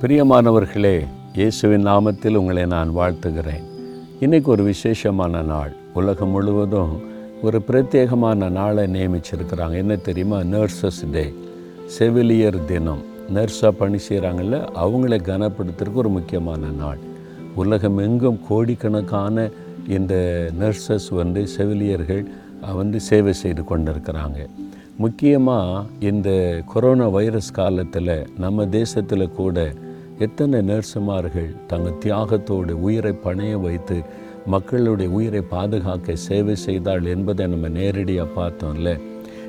பிரியமானவர்களே இயேசுவின் நாமத்தில் உங்களை நான் வாழ்த்துகிறேன். இன்றைக்கு ஒரு விசேஷமான நாள். உலகம் முழுவதும் ஒரு பிரத்யேகமான நாளை நியமிச்சிருக்கிறாங்க. என்ன தெரியுமா? நர்சஸ் டே செவிலியர் தினம். நர்ஸாக பணி செய்கிறாங்கல்ல அவங்கள கனப்படுத்துறதுக்கு ஒரு முக்கியமான நாள். உலகம் எங்கும் கோடிக்கணக்கான இந்த நர்சஸ் வந்து செவிலியர்கள் வந்து சேவை செய்து கொண்டிருக்கிறாங்க. முக்கியமாக இந்த கொரோனா வைரஸ் காலத்தில் நம்ம தேசத்தில் கூட எத்தனை நர்சுமார்கள் தங்கள் தியாகத்தோடு உயிரை பணைய வைத்து மக்களுடைய உயிரை பாதுகாக்க சேவை செய்தாள் என்பதை நம்ம நேரடியாக பார்த்தோம்ல.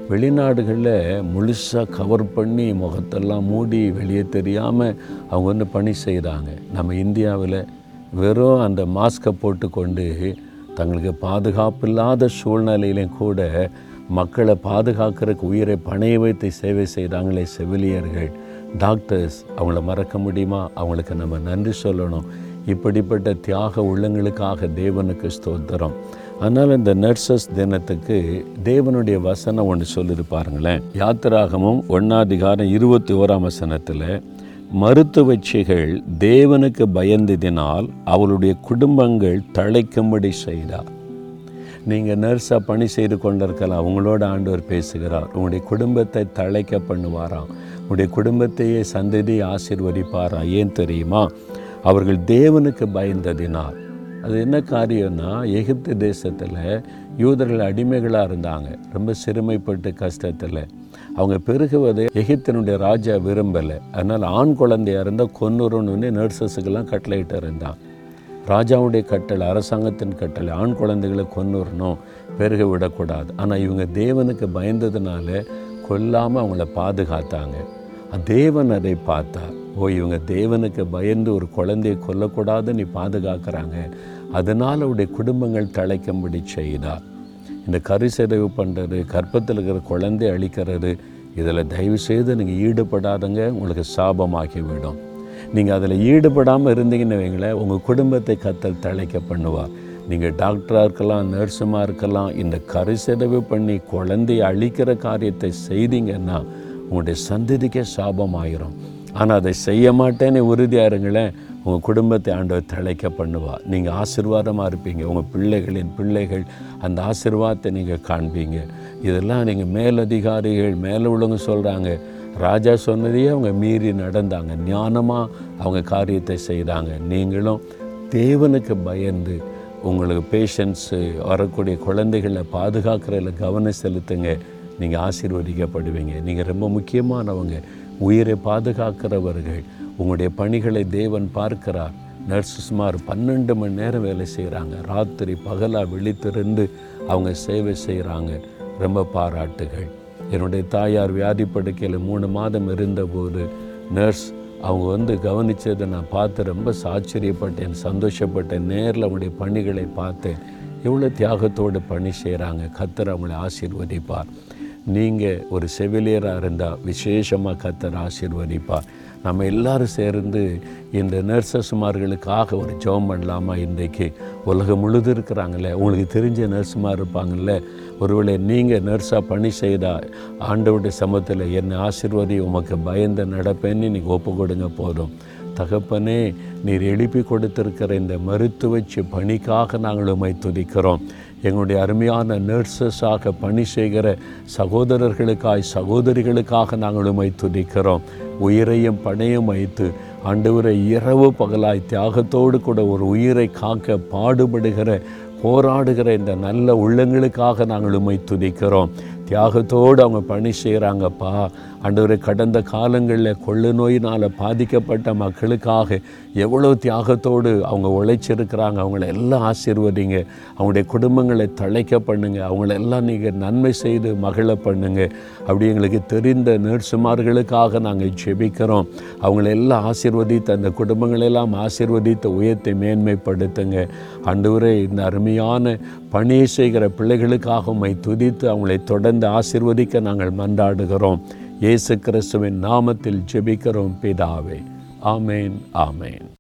வெளிநாடுகளில் முழுசாக கவர் பண்ணி முகத்தெல்லாம் மூடி வெளியே தெரியாமல் அவங்க வந்து பணி செய்கிறாங்க. நம்ம இந்தியாவில் வெறும் அந்த மாஸ்கை போட்டுக்கொண்டு தங்களுக்கு பாதுகாப்பு இல்லாத சூழ்நிலையிலையும் கூட மக்களை பாதுகாக்கிறதுக்கு உயிரை பணைய வைத்து சேவை செய்கிறாங்களே செவிலியர்கள். டாக்டர்ஸ் அவங்கள மறக்க முடியுமா? அவங்களுக்கு நம்ம நன்றி சொல்லணும். இப்படிப்பட்ட தியாக உள்ளங்களுக்காக தேவனுக்கு ஸ்தோத்திரம். அதனால் இந்த நர்சஸ் தினத்துக்கு தேவனுடைய வசனம் ஒன்று சொல்லுது பாருங்களேன். யாத்திராகமும் ஒன்னாதிகாரம் இருபத்தி ஓராம் வசனத்தில் மருத்துவச்சிகள் தேவனுக்கு பயந்ததினால் அவளுடைய குடும்பங்கள் தழைக்கும்படி செய்தார். நீங்கள் நர்ஸாக பணி செய்து கொண்டிருக்கலாம். உங்களோட ஆண்டவர் பேசுகிறார். உங்களுடைய குடும்பத்தை தழைக்க பண்ணுவாராம். உங்களுடைய குடும்பத்தையே சந்ததியை ஆசீர்வதிப்பாரா? ஏன் தெரியுமா? அவர்கள் தேவனுக்கு பயந்ததினால். அது என்ன காரியம்னா எகிப்து தேசத்தில் யூதர்கள் அடிமைகளாக இருந்தாங்க. ரொம்ப சிறுமைப்பட்டு கஷ்டத்தில். அவங்க பெருகுவதை எகிப்தினுடைய ராஜா விரும்பலை. அதனால் ஆண் குழந்தையாக இருந்தால் கொன்னுறன்னு நர்சஸுக்கெல்லாம் கட்டளையிட்டு இருந்தான். ராஜாவுடைய கட்டளை அரசாங்கத்தின் கட்டளை ஆண் குழந்தைகளை கொன்னுறணும் பெருக விடக்கூடாது. ஆனால் இவங்க தேவனுக்கு பயந்ததுனால கொல்லாமல் அவங்கள பாதுகாத்தாங்க. தேவன் அதை பார்த்தா ஓ இவங்க தேவனுக்கு பயந்து ஒரு குழந்தையை கொல்லக்கூடாது நீ பாதுகாக்கிறாங்க. அதனால் அவருடைய குடும்பங்கள் தழைக்கும்படி செய்தார் இந்த கருசெதவு பண்ணுறது கற்பத்தில் இருக்கிற குழந்தை அழிக்கிறது இதில் தயவு செய்து நீங்கள் ஈடுபடாதங்க உங்களுக்கு சாபமாகிவிடும். நீங்கள் அதில் ஈடுபடாமல் இருந்தீங்கன்னு வைங்களேன் உங்கள் குடும்பத்தை கத்தல் தழைக்க பண்ணுவார். நீங்கள் டாக்டராக இருக்கலாம் நர்ஸுமாக இருக்கலாம் இந்த கருசெதவு பண்ணி குழந்தையை அழிக்கிற காரியத்தை செய்தீங்கன்னா உங்களுடைய சந்ததிக்கே சாபமாயிரும். ஆனால் அதை செய்ய மாட்டேன்னு உறுதியாக இருங்களேன் உங்கள் குடும்பத்தை ஆண்டவர் தழைக்க பண்ணுவார். நீங்கள் ஆசிர்வாதமாக இருப்பீங்க. உங்கள் பிள்ளைகளின் பிள்ளைகள் அந்த ஆசிர்வாதத்தை நீங்கள் காண்பீங்க. இதெல்லாம் நீங்கள் மேலதிகாரிகள் மேலே உள்ளவங்க சொல்கிறாங்க ராஜா சொன்னதையே அவங்க மீறி நடந்தாங்க. ஞானமாக அவங்க காரியத்தை செய்கிறாங்க நீங்களும் தேவனுக்கு பயந்து உங்களுக்கு பேஷண்ட்ஸு வரக்கூடிய குழந்தைகளை பாதுகாக்கிறதுல கவனம் செலுத்துங்க. நீங்கள் ஆசீர்வதிக்கப்படுவீங்க. நீங்கள் ரொம்ப முக்கியமானவங்க. உயிரை பாதுகாக்கிறவர்கள். உங்களுடைய பணிகளை தேவன் பார்க்கிறார். நர்ஸ் சுமார் பன்னெண்டு மணி நேரம் வேலை செய்கிறாங்க ராத்திரி பகலாக விழித்திருந்து அவங்க சேவை செய்கிறாங்க ரொம்ப பாராட்டுகள். என்னுடைய தாயார் வியாதி படுக்கையில் மூணு மாதம் இருந்தபோது நர்ஸ் அவங்க வந்து கவனித்ததை நான் பார்த்து ரொம்ப ஆச்சரியப்பட்டேன் சந்தோஷப்பட்டேன். நேரில் அவங்களுடைய பணிகளை பார்த்தேன். எவ்வளோ தியாகத்தோடு பணி செய்கிறாங்க கத்தர் அவங்களை ஆசீர்வதிப்பார். நீங்கள் ஒரு செவிலியராக இருந்தால் விசேஷமாக கத்தர் ஆசீர்வதிப்பார் நம்ம எல்லாரும் சேர்ந்து இந்த நர்சஸ்மார்களுக்காக ஒரு ஜெபம் பண்ணலாமா இன்றைக்கு? உலகம் முழுது இருக்கிறாங்களே உங்களுக்கு தெரிஞ்ச நர்ஸுமார் இருப்பாங்கல்ல. ஒருவேளை நீங்கள் நர்ஸாக பணி செய்தால் ஆண்டவுடைய சமத்தில் என்னை ஆசிர்வதி உமக்கு பயந்த நடப்பேன்னு நீங்கள் ஒப்பு கொடுங்க போதும். தகப்பனே நீர் எழுப்பி கொடுத்திருக்கிற இந்த மருத்துவச்சி பணிக்காக நாங்கள் உமை துதிக்கிறோம். எங்களுடைய அருமையான நர்சஸாக பணி செய்கிற சகோதரர்களுக்காய் சகோதரிகளுக்காக நாங்கள் உமை துதிக்கிறோம். உயிரையும் பணையும் வைத்து ஆண்டவரை இரவு பகலாய் தியாகத்தோடு கூட ஒரு உயிரை காக்க பாடுபடுகிற போராடுகிற இந்த நல்ல உள்ளங்களுக்காக நாங்கள் உமை துதிக்கிறோம். தியாகத்தோடு அவங்க பணி செய்கிறாங்கப்பா. அன்றுவரை கடந்த காலங்களில் கொள்ளு நோயினால் பாதிக்கப்பட்ட மக்களுக்காக எவ்வளோ தியாகத்தோடு அவங்க உழைச்சிருக்கிறாங்க. அவங்கள எல்லாம் ஆசீர்வதிங்க. அவங்களுடைய குடும்பங்களை தழைக்க பண்ணுங்கள் அவங்கள எல்லாம் நீங்கள் நன்மை செய்து மகிழ பண்ணுங்கள் அப்படி எங்களுக்கு தெரிந்த நர்சுமார்களுக்காக நாங்கள் ஜெபிக்கிறோம். அவங்கள எல்லாம் ஆசீர்வதித்து அந்த குடும்பங்களெல்லாம் ஆசீர்வதித்து உயர்த்தை மேன்மைப்படுத்துங்க. அன்றுவரை இந்த அருமையான பணி செய்கிற பிள்ளைகளுக்காக உம்மை துதித்து அவங்களை தொடர்ந்து ஆசிர்வதிக்க நாங்கள் மன்றாடுகிறோம். இயேசு கிறிஸ்துவின் நாமத்தில் ஜெபிக்கிறோம் பிதாவே. ஆமேன் ஆமேன்.